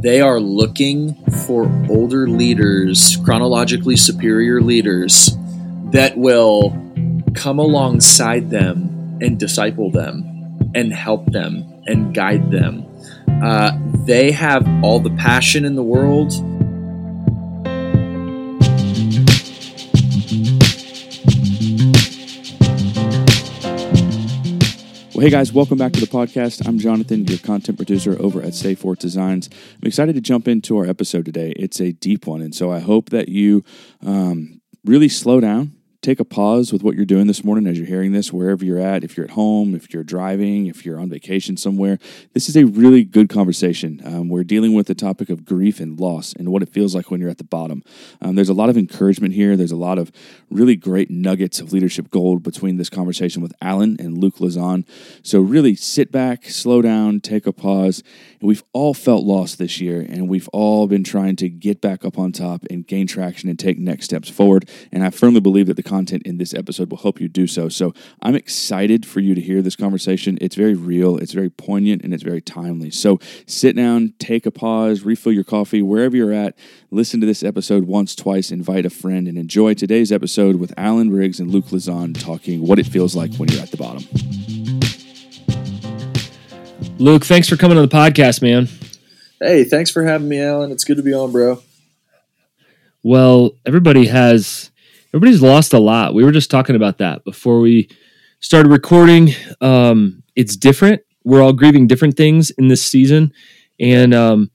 they are looking for older leaders, chronologically superior leaders, that will come alongside them and disciple them and help them and guide them. Uh, they have all the passion in the world Well, hey guys, welcome back to the podcast. I'm Jonathan, your content producer over at Stay Forth Designs. I'm excited to jump into our episode today. It's a deep one, and so I hope that you um, really slow down, take a pause with what you're doing this morning as you're hearing this, wherever you're at. If you're at home, if you're driving, if you're on vacation somewhere, this is a really good conversation. Um, we're dealing with the topic of grief and loss and what it feels like when you're at the bottom. Um, there's a lot of encouragement here. There's a lot of really great nuggets of leadership gold between this conversation with Alan and Luke Lezon. So, really sit back, slow down, take a pause. And we've all felt lost this year, and we've all been trying to get back up on top and gain traction and take next steps forward. And I firmly believe that the content in this episode will help you do so. So I'm excited for you to hear this conversation. It's very real, it's very poignant, and it's very timely. So sit down, take a pause, refill your coffee, wherever you're at. Listen to this episode once, twice, invite a friend, and enjoy today's episode with Alan Briggs and Luke Lezon talking what it feels like when you're at the bottom. Luke, thanks for coming on the podcast, man. Hey, thanks for having me, Alan. It's good to be on, bro. Well, everybody has everybody's lost a lot. We were just talking about that before we started recording. Um, it's different. We're all grieving different things in this season, and um,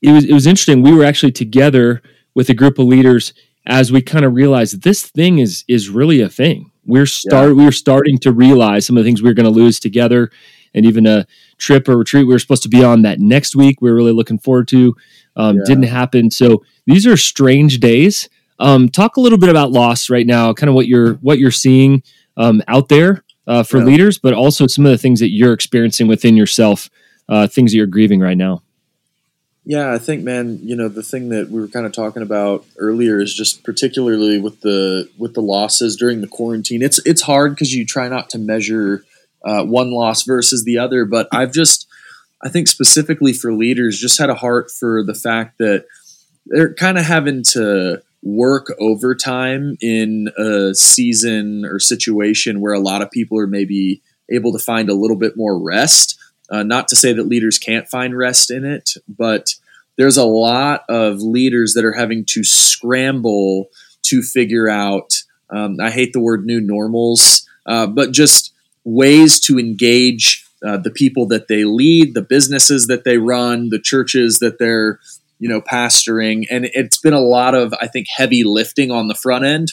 it was it was interesting. We were actually together with a group of leaders as we kind of realized this thing is is really a thing. We're start yeah. we're starting to realize some of the things we are going to lose together, and even a trip or retreat we were supposed to be on that next week. We are really looking forward to um, yeah. didn't happen. So these are strange days. Um, talk a little bit about loss right now, kind of what you're what you're seeing um, out there uh, for yeah. leaders, but also some of the things that you're experiencing within yourself, uh, things that you're grieving right now. Yeah, I think, man, you know, the thing that we were kind of talking about earlier is just particularly with the with the losses during the quarantine. It's it's hard because you try not to measure uh, one loss versus the other, but I've just, I think specifically for leaders, just had a heart for the fact that they're kind of having to work overtime in a season or situation where a lot of people are maybe able to find a little bit more rest. Uh, not to say that leaders can't find rest in it, but there's a lot of leaders that are having to scramble to figure out. Um, I hate the word new normals, uh, but just ways to engage uh, the people that they lead, the businesses that they run, the churches that they're you know, pastoring. And it's been a lot of, I think, heavy lifting on the front end.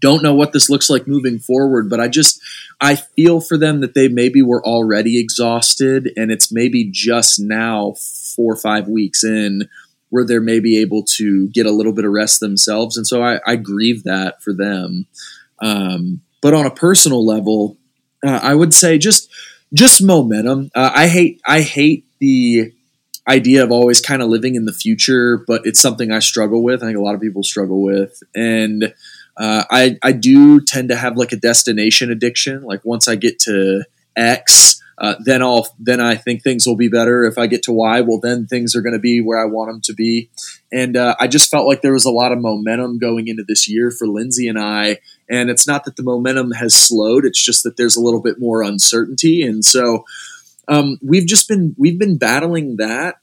Don't know what this looks like moving forward, but I just, I feel for them that they maybe were already exhausted and it's maybe just now, four or five weeks in, where they're maybe able to get a little bit of rest themselves. And so I, I grieve that for them. Um, but on a personal level, uh, I would say just, just momentum. Uh, I hate, I hate the, idea of always kind of living in the future, but it's something I struggle with. I think a lot of people struggle with, and uh, I I do tend to have like a destination addiction. Like once I get to X, uh, then I'll then I think things will be better. If I get to Y, well then things are going to be where I want them to be. And uh, I just felt like there was a lot of momentum going into this year for Lindsay and I. And it's not that the momentum has slowed; it's just that there's a little bit more uncertainty. And so um, we've just been we've been battling that.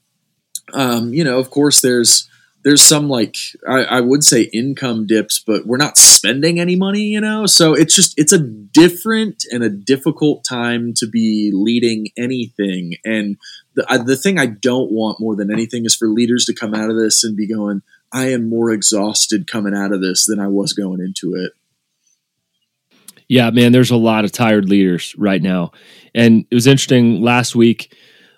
Um, you know, of course, there's there's some like I, I, would say income dips, but we're not spending any money, you know. So it's just it's a different and a difficult time to be leading anything. And the I, the thing I don't want more than anything is for leaders to come out of this and be going, I am more exhausted coming out of this than I was going into it. Yeah, man, there's a lot of tired leaders right now. And it was interesting last week,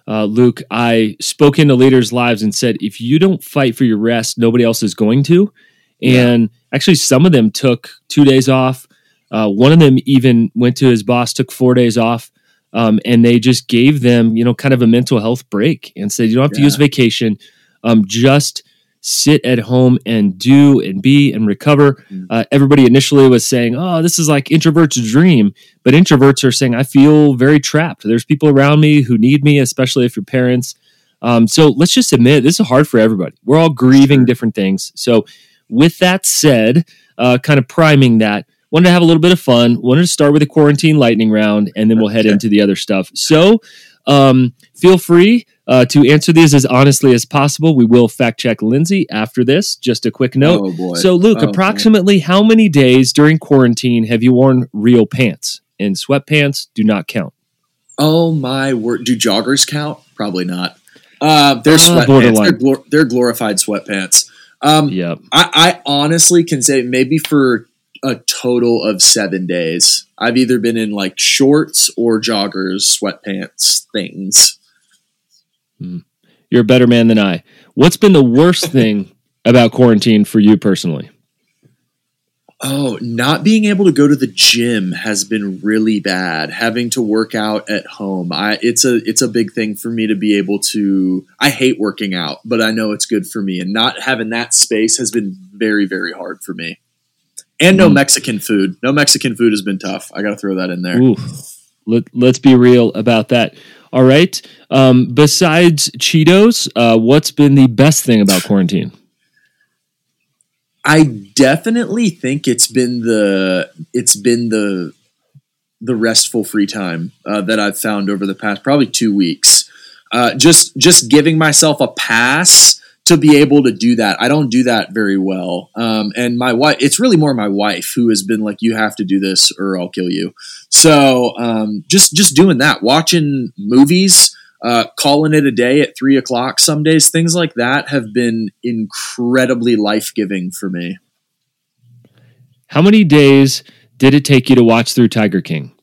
uh, Luke, I spoke into leaders' lives and said, if you don't fight for your rest, nobody else is going to. And yeah. actually, some of them took two days off. Uh, one of them even went to his boss, took four days off. Um, and they just gave them, you know, kind of a mental health break and said, you don't have to use vacation. Um, just sit at home and do and be and recover. Mm. Uh, everybody initially was saying, "Oh, this is like introverts' dream," but introverts are saying, "I feel very trapped. There's people around me who need me, especially if your parents." Um, so let's just admit this is hard for everybody. We're all grieving different things. So, with that said, uh, kind of priming that, wanted to have a little bit of fun. Wanted to start with a quarantine lightning round, and then we'll head okay. into the other stuff. So, um, feel free uh, to answer these as honestly as possible. We will fact check Lindsay after this. Just a quick note. Oh, so, Luke, oh, approximately boy. how many days during quarantine have you worn real pants? And sweatpants do not count. Oh my word! Do joggers count? Probably not. Uh, they're uh, sweatpants. They're, glor- they're, glorified sweatpants. Um, yep. I, I honestly can say maybe for a total of seven days. I've either been in like shorts or joggers, sweatpants, things. Hmm. You're a better man than I. What's been the worst thing about quarantine for you personally? Oh, not being able to go to the gym has been really bad. Having to work out at home. I it's a it's a big thing for me to be able to I hate working out, but I know it's good for me and not having that space has been very very hard for me. And no mm. Mexican food. No Mexican food has been tough. I got to throw that in there. Ooh. Let, let's be real about that. All right. Um, besides Cheetos, uh, what's been the best thing about quarantine? I definitely think it's been the it's been the the restful free time uh, that I've found over the past probably two weeks. Uh, just just giving myself a pass to be able to do that. I don't do that very well. Um, and my wife, it's really more my wife who has been like, "You have to do this, or I'll kill you." So um, just just doing that, watching movies, uh, calling it a day at three o'clock some days, things like that have been incredibly life giving for me. How many days did it take you to watch through Tiger King?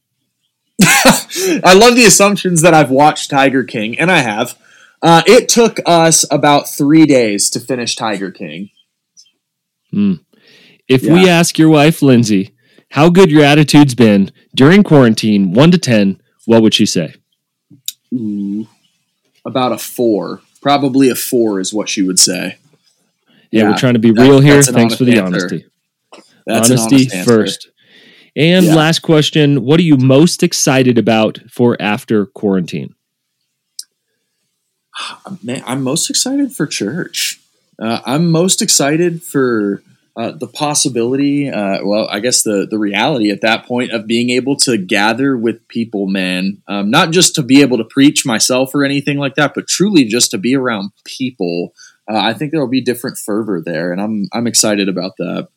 I love the assumptions that I've watched Tiger King, and I have. Uh, it took us about three days to finish Tiger King. Mm. If yeah. we ask your wife, Lindsay, how good your attitude's been during quarantine, one to 10, what would she say? Ooh, about a four. Probably a four is what she would say. Yeah, yeah we're trying to be that, real here. Thanks for the honesty. That's honesty first. And yeah. last question What are you most excited about for after quarantine? Man, I'm most excited for church. Uh, I'm most excited for uh, the possibility. Uh, well, I guess the the reality at that point of being able to gather with people, man. Um, not just to be able to preach myself or anything like that, but truly just to be around people. Uh, I think there will be different fervor there, and I'm I'm excited about that.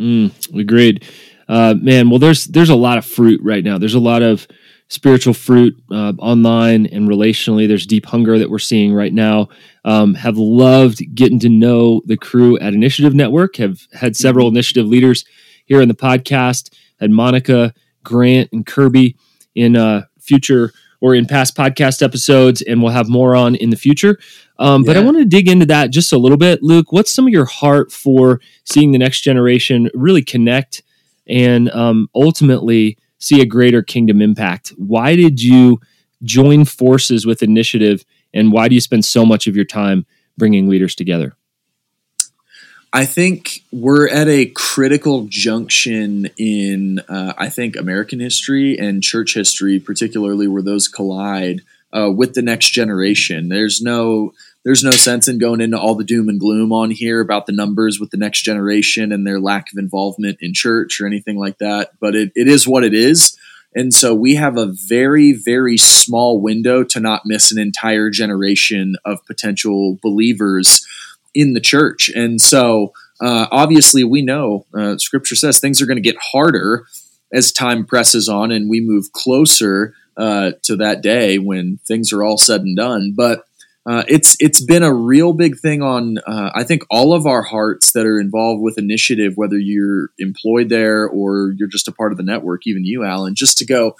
Mm, agreed, uh, man. Well, there's there's a lot of fruit right now. There's a lot of spiritual fruit uh, online and relationally. There's deep hunger that we're seeing right now. Um, have loved getting to know the crew at Initiative Network. Have had several mm-hmm. initiative leaders here in the podcast. Had Monica, Grant, and Kirby in uh, future or in past podcast episodes, and we'll have more on in the future. Um, yeah. But I want to dig into that just a little bit, Luke. What's some of your heart for seeing the next generation really connect and um, ultimately see a greater kingdom impact. Why did you join forces with Initiative, and why do you spend so much of your time bringing leaders together? I think we're at a critical junction in, uh, I think, American history and church history, particularly where those collide uh, with the next generation. There's no there's no sense in going into all the doom and gloom on here about the numbers with the next generation and their lack of involvement in church or anything like that. But it, it is what it is. And so we have a very, very small window to not miss an entire generation of potential believers in the church. And so uh, obviously, we know uh, scripture says things are going to get harder as time presses on and we move closer uh, to that day when things are all said and done. But uh, it's it's been a real big thing on uh, I think all of our hearts that are involved with initiative, whether you're employed there or you're just a part of the network, even you, Alan, just to go,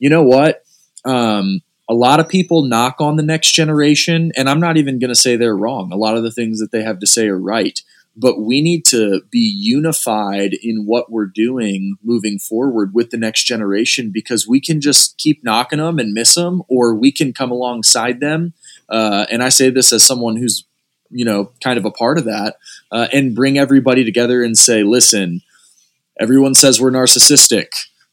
you know what? Um, a lot of people knock on the next generation, and I'm not even going to say they're wrong. A lot of the things that they have to say are right, but we need to be unified in what we're doing moving forward with the next generation because we can just keep knocking them and miss them, or we can come alongside them uh, and I say this as someone who's, you know, kind of a part of that, uh, and bring everybody together and say, listen, everyone says we're narcissistic.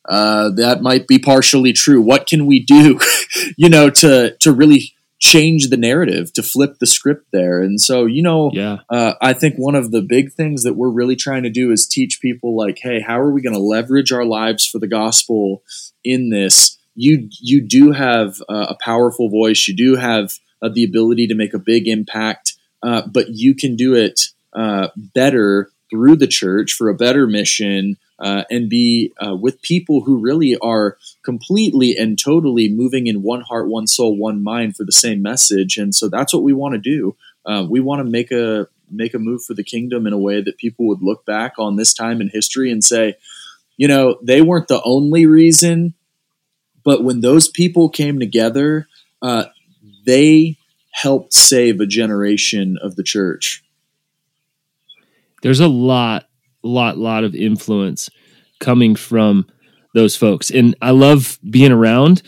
Uh, that might be partially true. What can we do, you know, to to really change the narrative, to flip the script there. And so, you know, Yeah. uh, I think one of the big things that we're really trying to do is teach people like, hey, how are we going to leverage our lives for the gospel in this? You you do have uh, a powerful voice. You do have uh, the ability to make a big impact, uh, but you can do it uh, better through the church for a better mission uh, and be uh, with people who really are completely and totally moving in one heart, one soul, one mind for the same message. And so that's what we want to do. Uh, we want to make a make a move for the kingdom in a way that people would look back on this time in history and say, you know, they weren't the only reason, but when those people came together, uh, they helped save a generation of the church. There's a lot, lot, lot of influence coming from those folks. And I love being around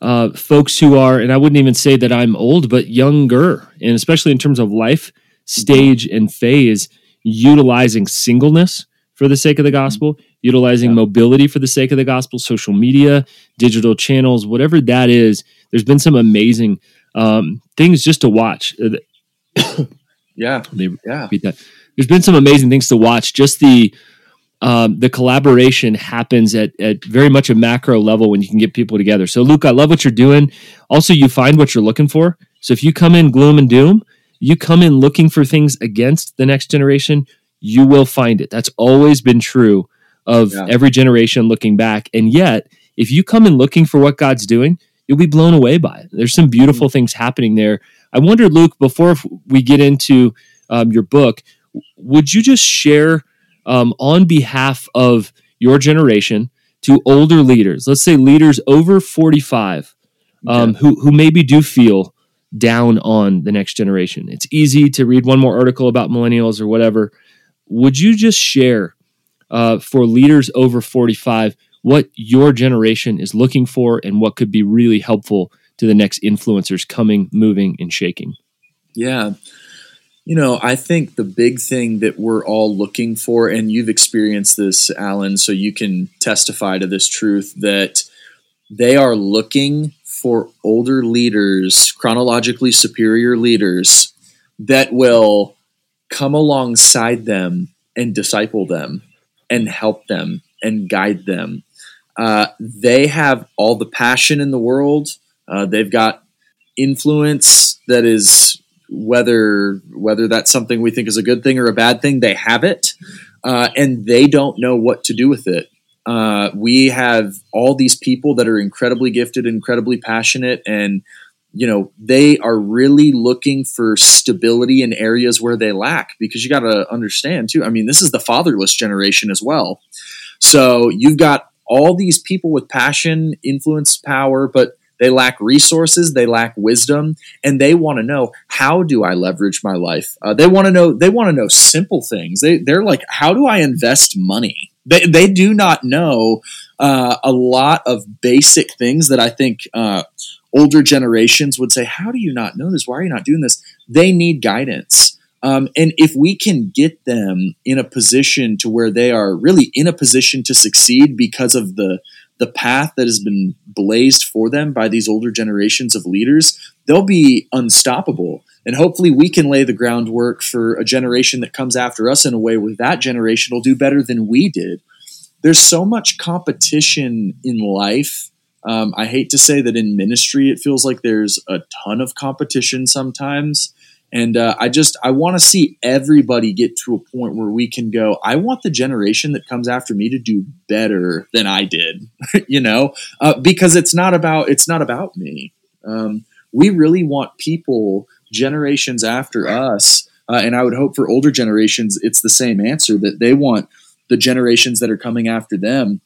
uh, folks who are, and I wouldn't even say that I'm old, but younger, and especially in terms of life stage and phase, utilizing singleness for the sake of the gospel, utilizing Yeah. mobility for the sake of the gospel, social media, digital channels, whatever that is. There's been some amazing um, things just to watch. Uh, Yeah, yeah, that. There's been some amazing things to watch. Just the um, the collaboration happens at, at very much a macro level when you can get people together. So, Luke, I love what you're doing. Also, you find what you're looking for. So, if you come in gloom and doom, you come in looking for things against the next generation, you will find it. That's always been true of Yeah. every generation looking back. And yet, if you come in looking for what God's doing, you'll be blown away by it. There's some beautiful things happening there. I wonder, Luke, before we get into um, your book, would you just share um, on behalf of your generation to older leaders, let's say leaders over 45, um, who, who maybe do feel down on the next generation? It's easy to read one more article about millennials or whatever. Would you just share uh, for leaders over 45 what your generation is looking for and what could be really helpful to the next influencers coming, moving, and shaking? Yeah. You know, I think the big thing that we're all looking for, and you've experienced this, Alan, so you can testify to this truth that they are looking for older leaders, chronologically superior leaders, that will come alongside them and disciple them and help them and guide them. Uh, they have all the passion in the world. Uh, they've got influence that is whether whether that's something we think is a good thing or a bad thing. They have it, uh, and they don't know what to do with it. Uh, we have all these people that are incredibly gifted, incredibly passionate, and you know they are really looking for stability in areas where they lack. Because you got to understand too. I mean, this is the fatherless generation as well. So you've got all these people with passion, influence, power, but they lack resources, they lack wisdom, and they want to know how do I leverage my life. Uh, they want to know they want to know simple things. They they're like, how do I invest money? They they do not know uh, a lot of basic things that I think uh, older generations would say. How do you not know this? Why are you not doing this? They need guidance. Um, and if we can get them in a position to where they are really in a position to succeed because of the the path that has been blazed for them by these older generations of leaders, they'll be unstoppable. And hopefully, we can lay the groundwork for a generation that comes after us in a way where that generation will do better than we did. There's so much competition in life. Um, I hate to say that in ministry, it feels like there's a ton of competition sometimes. And uh, I just I want to see everybody get to a point where we can go. I want the generation that comes after me to do better than I did, you know, uh, because it's not about it's not about me. Um, we really want people generations after us, uh, and I would hope for older generations it's the same answer that they want the generations that are coming after them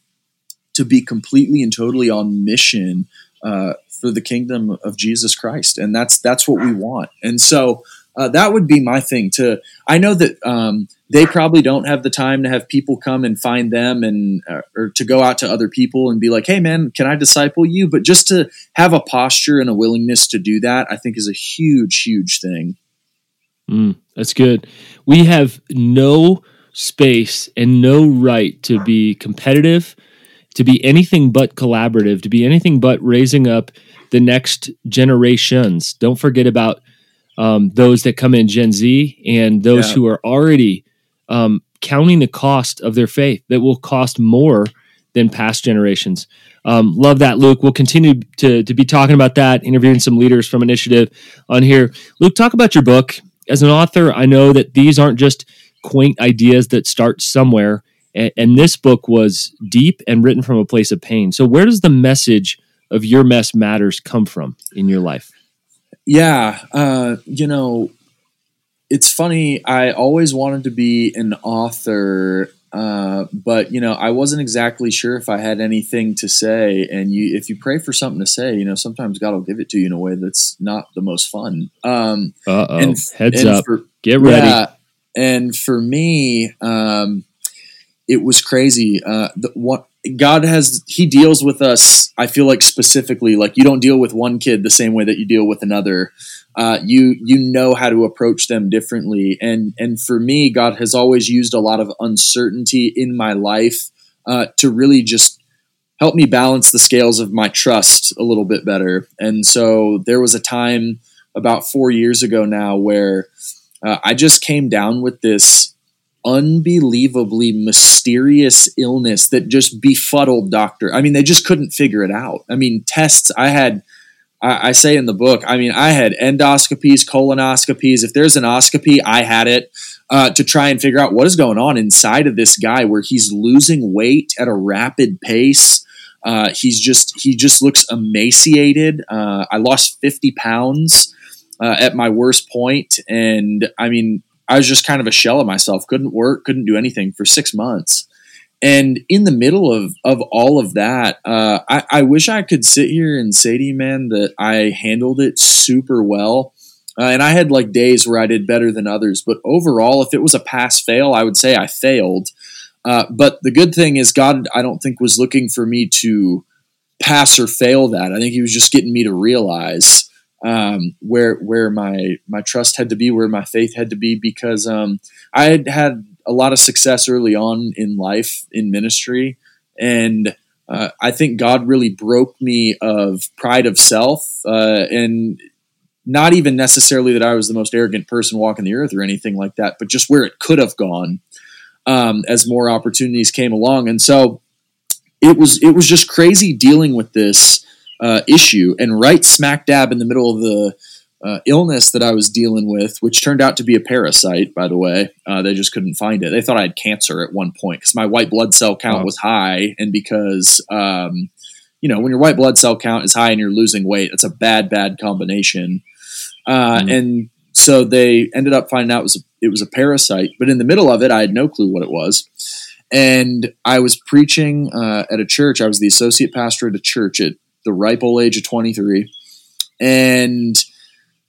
to be completely and totally on mission uh, for the kingdom of Jesus Christ, and that's that's what we want. And so uh, that would be my thing. To I know that um, they probably don't have the time to have people come and find them, and uh, or to go out to other people and be like, "Hey, man, can I disciple you?" But just to have a posture and a willingness to do that, I think is a huge, huge thing. Mm, that's good. We have no space and no right to be competitive, to be anything but collaborative, to be anything but raising up the next generations. Don't forget about um, those that come in Gen Z and those Yeah. who are already um, counting the cost of their faith that will cost more than past generations. Um, love that, Luke. We'll continue to, to be talking about that, interviewing some leaders from Initiative on here. Luke, talk about your book. As an author, I know that these aren't just quaint ideas that start somewhere, and, and this book was deep and written from a place of pain. So, where does the message of your mess matters come from in your life? Yeah, uh, you know, it's funny. I always wanted to be an author, uh, but you know, I wasn't exactly sure if I had anything to say. And you, if you pray for something to say, you know, sometimes God will give it to you in a way that's not the most fun. Um, Uh oh. And- Heads and up. for- Get ready. yeah, and for me, um, it was crazy. Uh, the, what God has, He deals with us. I feel like specifically, like you don't deal with one kid the same way that you deal with another. Uh, you you know how to approach them differently, and and for me, God has always used a lot of uncertainty in my life uh, to really just help me balance the scales of my trust a little bit better. And so there was a time about four years ago now where uh, I just came down with this unbelievably mysterious illness that just befuddled doctor. I mean, they just couldn't figure it out. I mean, tests I had. I, I say in the book. I mean, I had endoscopies, colonoscopies. If there's an oscopy, I had it uh, to try and figure out what is going on inside of this guy, where he's losing weight at a rapid pace. Uh, he's just he just looks emaciated. Uh, I lost fifty pounds uh, at my worst point, and I mean I was just kind of a shell of myself. Couldn't work, couldn't do anything for six months. And in the middle of of all of that, uh, I, I wish I could sit here and say to you, man, that I handled it super well. Uh, and I had like days where I did better than others, but overall, if it was a pass fail, I would say I failed. Uh, but the good thing is, God, I don't think was looking for me to pass or fail that. I think He was just getting me to realize um, where where my my trust had to be, where my faith had to be, because um, I had had a lot of success early on in life in ministry, and uh, I think God really broke me of pride of self, uh, and not even necessarily that I was the most arrogant person walking the earth or anything like that, but just where it could have gone um, as more opportunities came along, and so it was it was just crazy dealing with this uh, issue, and right smack dab in the middle of the uh, illness that I was dealing with, which turned out to be a parasite, by the way. Uh, they just couldn't find it. They thought I had cancer at one point because my white blood cell count Wow. was high, and because um, you know when your white blood cell count is high and you're losing weight, that's a bad, bad combination. Uh, Mm. And so they ended up finding out it was a, it was a parasite, but in the middle of it, I had no clue what it was. And I was preaching uh, at a church. I was the associate pastor at a church at the ripe old age of 23. And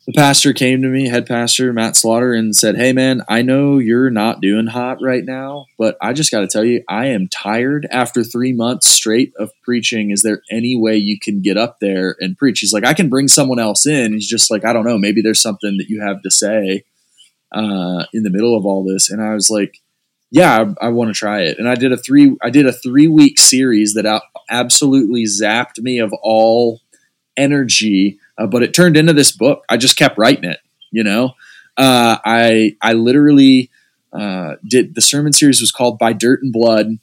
the pastor came to me, head pastor Matt Slaughter, and said, Hey, man, I know you're not doing hot right now, but I just got to tell you, I am tired after three months straight of preaching. Is there any way you can get up there and preach? He's like, I can bring someone else in. He's just like, I don't know, maybe there's something that you have to say uh, in the middle of all this. And I was like, yeah, I, I want to try it. And I did a three, I did a three week series that absolutely zapped me of all energy, uh, but it turned into this book. I just kept writing it. You know, uh, I I literally uh, did the sermon series was called "By Dirt and Blood,"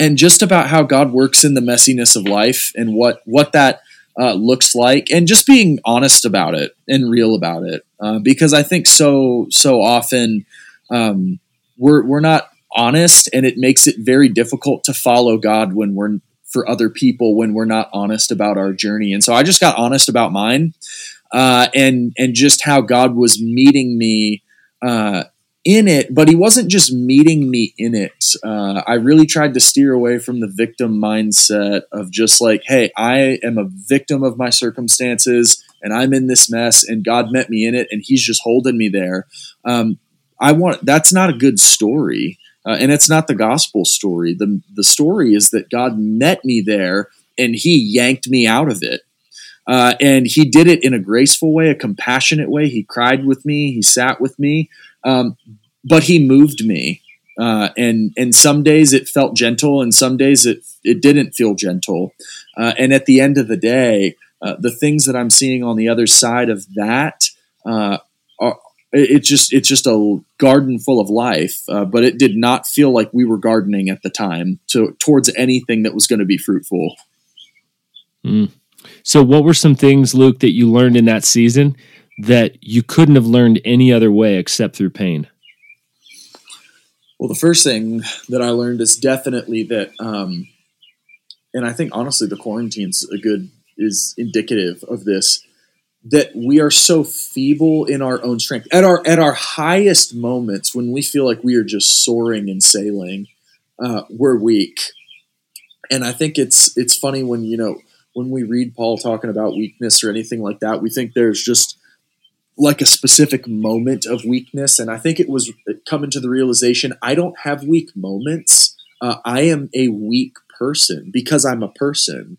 and just about how God works in the messiness of life and what what that uh, looks like, and just being honest about it and real about it, uh, because I think so so often um, we're we're not honest, and it makes it very difficult to follow God when we're for other people when we're not honest about our journey. And so I just got honest about mine, uh, and and just how God was meeting me uh, in it. But He wasn't just meeting me in it. Uh, I really tried to steer away from the victim mindset of just like, hey, I am a victim of my circumstances, and I'm in this mess, and God met me in it, and He's just holding me there. Um, I want that's not a good story. Uh, and it's not the gospel story. The, the story is that God met me there and he yanked me out of it. Uh, and he did it in a graceful way, a compassionate way. He cried with me, he sat with me, um, but he moved me. Uh, and and some days it felt gentle, and some days it it didn't feel gentle. Uh, and at the end of the day, uh, the things that I'm seeing on the other side of that uh, it's just it's just a garden full of life, uh, but it did not feel like we were gardening at the time to towards anything that was going to be fruitful. Mm. So, what were some things, Luke, that you learned in that season that you couldn't have learned any other way except through pain? Well, the first thing that I learned is definitely that, um, and I think honestly, the quarantine's a good is indicative of this that we are so feeble in our own strength. At our at our highest moments when we feel like we are just soaring and sailing uh, we're weak. And i think it's it's funny when you know when we read paul talking about weakness or anything like that we think there's just like a specific moment of weakness. And i think it was coming to the realization i don't have weak moments. Uh, i am a weak person because i'm a person.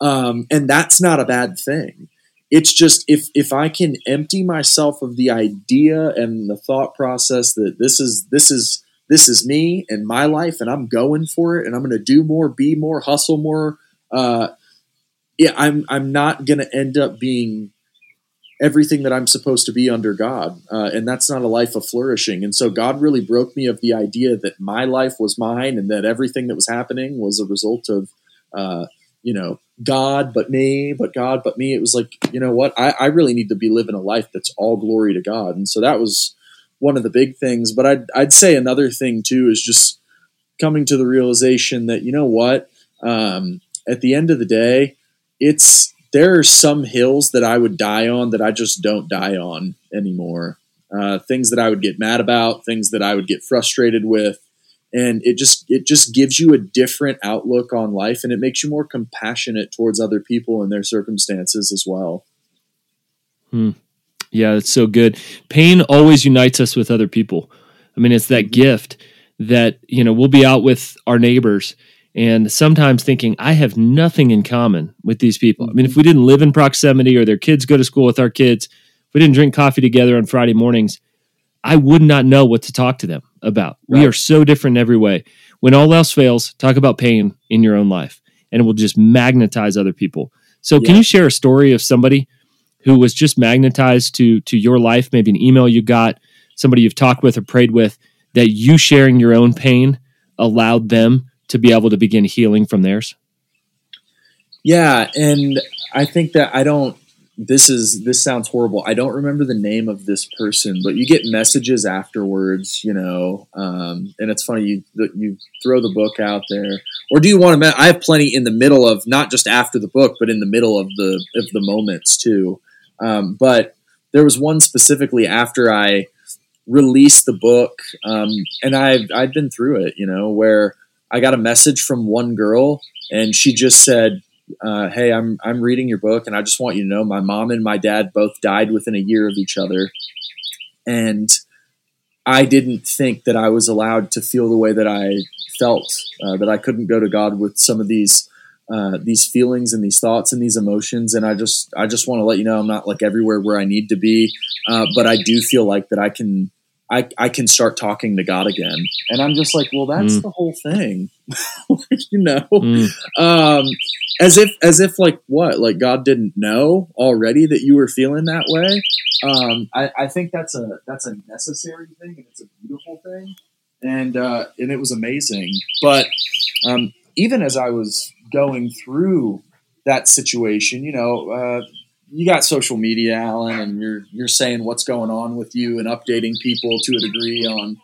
Um, and that's not a bad thing it's just if if I can empty myself of the idea and the thought process that this is this is this is me and my life and I'm going for it and I'm going to do more, be more, hustle more. Uh, yeah, I'm I'm not going to end up being everything that I'm supposed to be under God, uh, and that's not a life of flourishing. And so God really broke me of the idea that my life was mine and that everything that was happening was a result of. Uh, you know, God but me, but God but me. It was like, you know what? I, I really need to be living a life that's all glory to God. And so that was one of the big things. But I'd, I'd say another thing too is just coming to the realization that, you know what? Um, at the end of the day, it's there are some hills that I would die on that I just don't die on anymore. Uh, things that I would get mad about, things that I would get frustrated with, and it just it just gives you a different outlook on life and it makes you more compassionate towards other people and their circumstances as well. Hmm. yeah that's so good. Pain always unites us with other people. I mean it's that mm-hmm. gift that you know we'll be out with our neighbors and sometimes thinking i have nothing in common with these people. I mean if we didn't live in proximity or their kids go to school with our kids if we didn't drink coffee together on friday mornings I would not know what to talk to them about. Right. We are so different in every way. When all else fails, talk about pain in your own life, and it will just magnetize other people. So, yeah. can you share a story of somebody who was just magnetized to to your life? Maybe an email you got, somebody you've talked with or prayed with, that you sharing your own pain allowed them to be able to begin healing from theirs. Yeah, and I think that I don't this is this sounds horrible. I don't remember the name of this person, but you get messages afterwards, you know, um, and it's funny you you throw the book out there, or do you want to? I have plenty in the middle of not just after the book, but in the middle of the of the moments too. Um, but there was one specifically after I released the book, um, and I've I've been through it, you know, where I got a message from one girl, and she just said, uh, hey, I'm I'm reading your book, and I just want you to know my mom and my dad both died within a year of each other, and I didn't think that I was allowed to feel the way that I felt, uh, that I couldn't go to God with some of these uh, these feelings and these thoughts and these emotions, and I just I just want to let you know I'm not like everywhere where I need to be, uh, but I do feel like that I can I, I can start talking to God again. And I'm just like, well, that's mm. the whole thing, you know? Mm. Um, as if, as if like what, like God didn't know already that you were feeling that way. Um, I, I think that's a, that's a necessary thing and it's a beautiful thing. And, uh, and it was amazing. But, um, even as I was going through that situation, you know, uh, you got social media, Alan, and you're you're saying what's going on with you and updating people to a degree on,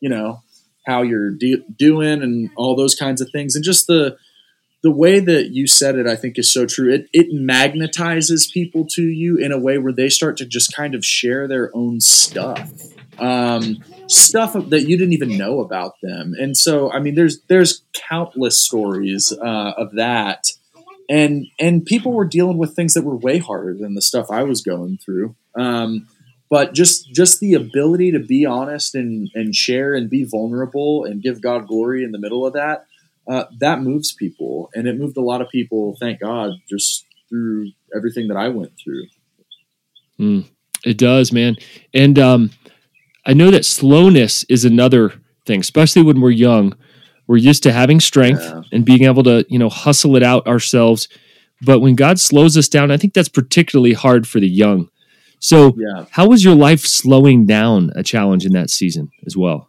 you know, how you're de- doing and all those kinds of things, and just the the way that you said it, I think, is so true. It it magnetizes people to you in a way where they start to just kind of share their own stuff, um, stuff that you didn't even know about them. And so, I mean, there's there's countless stories uh, of that and and people were dealing with things that were way harder than the stuff I was going through. Um, but just just the ability to be honest and and share and be vulnerable and give God glory in the middle of that, uh, that moves people, and it moved a lot of people. Thank God, just through everything that I went through. Mm, it does, man, and um, I know that slowness is another thing, especially when we're young we're used to having strength yeah. and being able to, you know, hustle it out ourselves. But when God slows us down, I think that's particularly hard for the young. So, Yeah. how was your life slowing down a challenge in that season as well?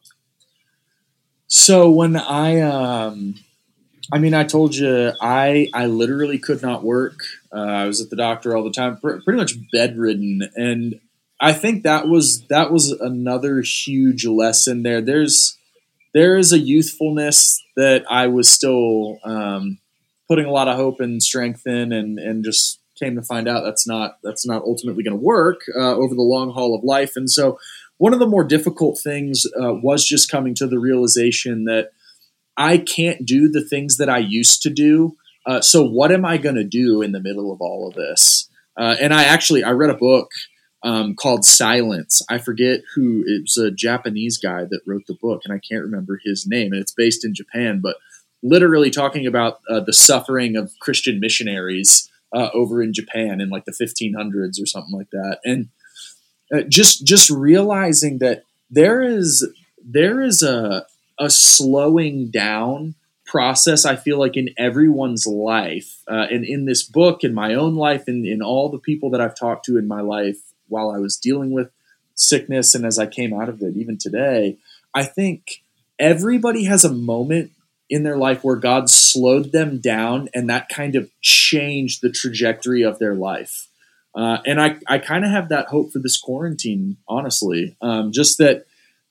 So when I, um, I mean, I told you, I I literally could not work. Uh, I was at the doctor all the time, pr- pretty much bedridden, and I think that was that was another huge lesson there. There's there is a youthfulness that I was still um, putting a lot of hope and strength in, and and just came to find out that's not that's not ultimately going to work uh, over the long haul of life. And so, one of the more difficult things uh, was just coming to the realization that I can't do the things that I used to do. Uh, so, what am I going to do in the middle of all of this? Uh, and I actually I read a book um, called Silence. I forget who it was a Japanese guy that wrote the book, and I can't remember his name. And it's based in Japan, but literally talking about uh, the suffering of Christian missionaries uh, over in Japan in like the 1500s or something like that, and uh, just just realizing that there is there is a a slowing down process I feel like in everyone's life uh, and in this book in my own life and in all the people that I've talked to in my life while I was dealing with sickness and as I came out of it even today I think everybody has a moment in their life where God slowed them down and that kind of changed the trajectory of their life. Uh, and I, I kind of have that hope for this quarantine honestly. Um, just that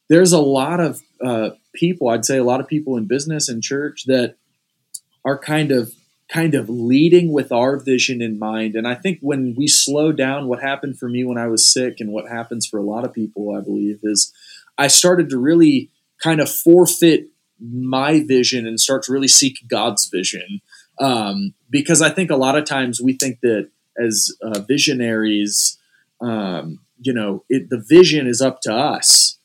there's a lot of uh, people i'd say a lot of people in business and church that are kind of kind of leading with our vision in mind. And i think when we slow down what happened for me when i was sick and what happens for a lot of people i believe is i started to really kind of forfeit my vision and start to really seek god's vision. Um, because i think a lot of times we think that as uh, visionaries um, you know it, the vision is up to us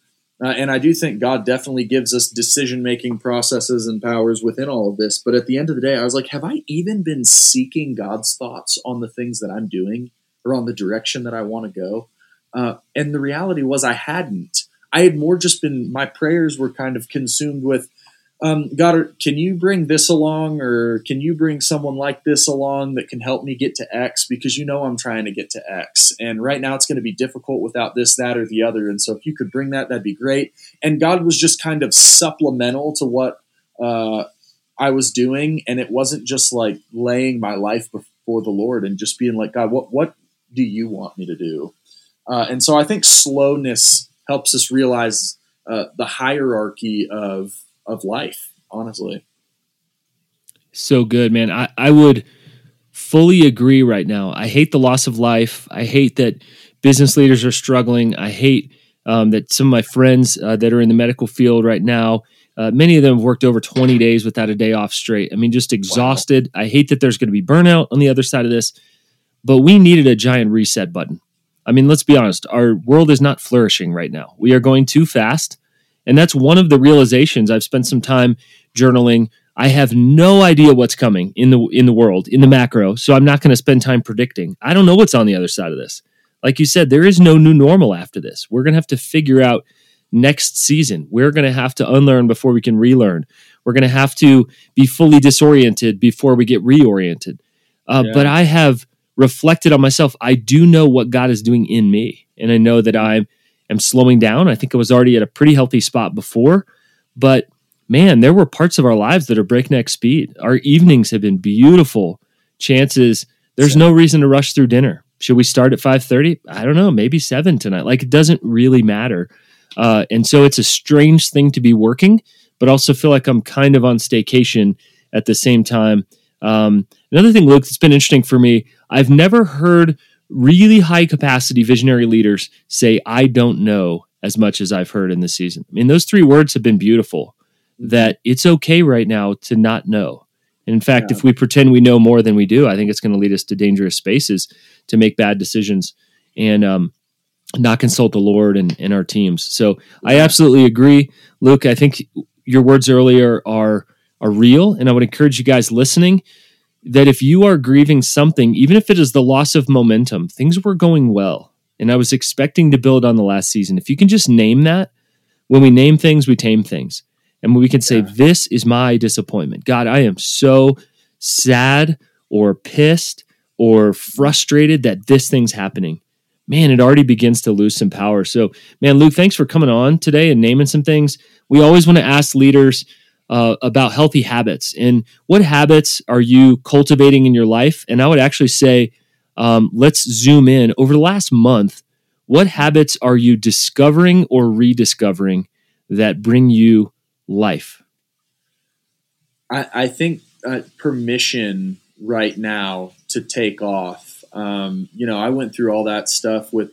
uh, and I do think God definitely gives us decision making processes and powers within all of this. But at the end of the day, I was like, have I even been seeking God's thoughts on the things that I'm doing or on the direction that I want to go? Uh, and the reality was, I hadn't. I had more just been, my prayers were kind of consumed with, um, God, can you bring this along or can you bring someone like this along that can help me get to X? Because you know I'm trying to get to X. And right now it's going to be difficult without this, that, or the other. And so if you could bring that, that'd be great. And God was just kind of supplemental to what uh, I was doing. And it wasn't just like laying my life before the Lord and just being like, God, what, what do you want me to do? Uh, and so I think slowness helps us realize uh, the hierarchy of of life, honestly. So good, man. I, I would fully agree right now. I hate the loss of life. I hate that business leaders are struggling. I hate um, that some of my friends uh, that are in the medical field right now, uh, many of them have worked over 20 days without a day off straight. I mean, just exhausted. Wow. I hate that there's going to be burnout on the other side of this, but we needed a giant reset button. I mean, let's be honest, our world is not flourishing right now. We are going too fast. And that's one of the realizations. I've spent some time journaling. I have no idea what's coming in the in the world, in the macro, so I'm not going to spend time predicting. I don't know what's on the other side of this. Like you said, there is no new normal after this. We're going to have to figure out next season. We're going to have to unlearn before we can relearn. We're going to have to be fully disoriented before we get reoriented. Uh, yeah. But I have reflected on myself. I do know what God is doing in me, and I know that I'm am slowing down. I think I was already at a pretty healthy spot before, but man, there were parts of our lives that are breakneck speed. Our evenings have been beautiful. Chances there's no reason to rush through dinner. Should we start at 5:30? I don't know, maybe 7 tonight. Like it doesn't really matter. Uh, and so it's a strange thing to be working, but also feel like I'm kind of on staycation at the same time. Um, another thing, Luke, that's been interesting for me, I've never heard really high capacity visionary leaders say, I don't know as much as I've heard in this season. I mean, those three words have been beautiful that it's okay right now to not know. And in fact, yeah. if we pretend we know more than we do, I think it's going to lead us to dangerous spaces to make bad decisions and um, not consult the Lord and, and our teams. So. I absolutely agree. Luke, I think your words earlier are are real. And I would encourage you guys listening that if you are grieving something, even if it is the loss of momentum, things were going well. And I was expecting to build on the last season. If you can just name that, when we name things, we tame things. And we can say, yeah. This is my disappointment. God, I am so sad or pissed or frustrated that this thing's happening, man, it already begins to lose some power. So, man, Luke, thanks for coming on today and naming some things. We always want to ask leaders uh, about healthy habits and what habits are you cultivating in your life. And I would actually say, um, let's zoom in over the last month. What habits are you discovering or rediscovering that bring you life? I, I think uh, permission right now to take off. Um, you know, I went through all that stuff with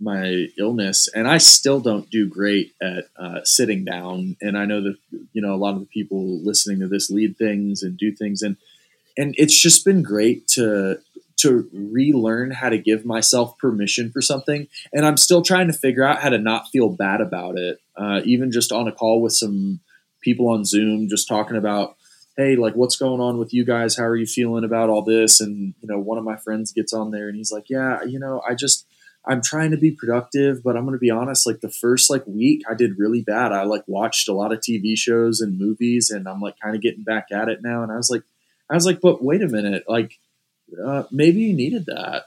my illness, and I still don't do great at uh, sitting down. And I know that you know a lot of the people listening to this lead things and do things, and and it's just been great to to relearn how to give myself permission for something. And I'm still trying to figure out how to not feel bad about it. Uh, even just on a call with some people on Zoom, just talking about hey, like what's going on with you guys? How are you feeling about all this? And you know, one of my friends gets on there and he's like, yeah, you know, I just I'm trying to be productive, but I'm going to be honest. Like the first like week, I did really bad. I like watched a lot of TV shows and movies, and I'm like kind of getting back at it now. And I was like, I was like, but wait a minute, like uh, maybe you needed that.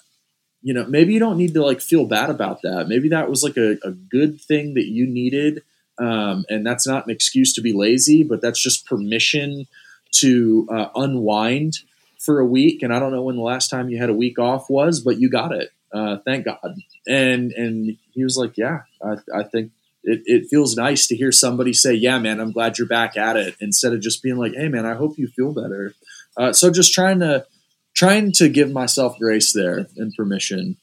You know, maybe you don't need to like feel bad about that. Maybe that was like a, a good thing that you needed. Um, and that's not an excuse to be lazy, but that's just permission to uh, unwind for a week. And I don't know when the last time you had a week off was, but you got it. Uh, thank God. And and he was like, yeah, I, I think it, it feels nice to hear somebody say, yeah, man, I'm glad you're back at it, instead of just being like, hey, man, I hope you feel better. Uh, so just trying to trying to give myself grace there and permission.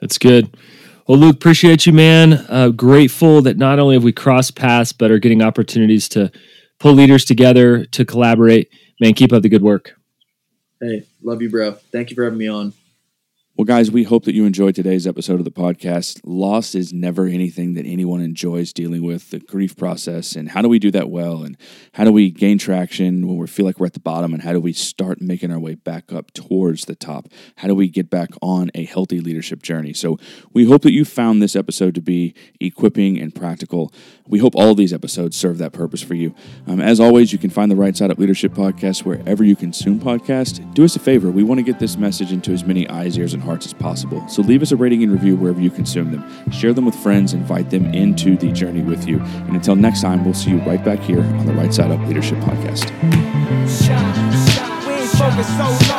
That's good. Well, Luke, appreciate you, man. Uh, grateful that not only have we crossed paths, but are getting opportunities to pull leaders together to collaborate. Man, keep up the good work. Hey, love you, bro. Thank you for having me on. Well, guys, we hope that you enjoyed today's episode of the podcast. Loss is never anything that anyone enjoys dealing with the grief process. And how do we do that well? And how do we gain traction when we feel like we're at the bottom? And how do we start making our way back up towards the top? How do we get back on a healthy leadership journey? So, we hope that you found this episode to be equipping and practical. We hope all these episodes serve that purpose for you. Um, as always, you can find the Right Side Up Leadership podcast wherever you consume podcasts. Do us a favor. We want to get this message into as many eyes, ears, and hearts as possible. So leave us a rating and review wherever you consume them. Share them with friends, invite them into the journey with you. And until next time, we'll see you right back here on the Right Side Up Leadership Podcast. Shine, shine,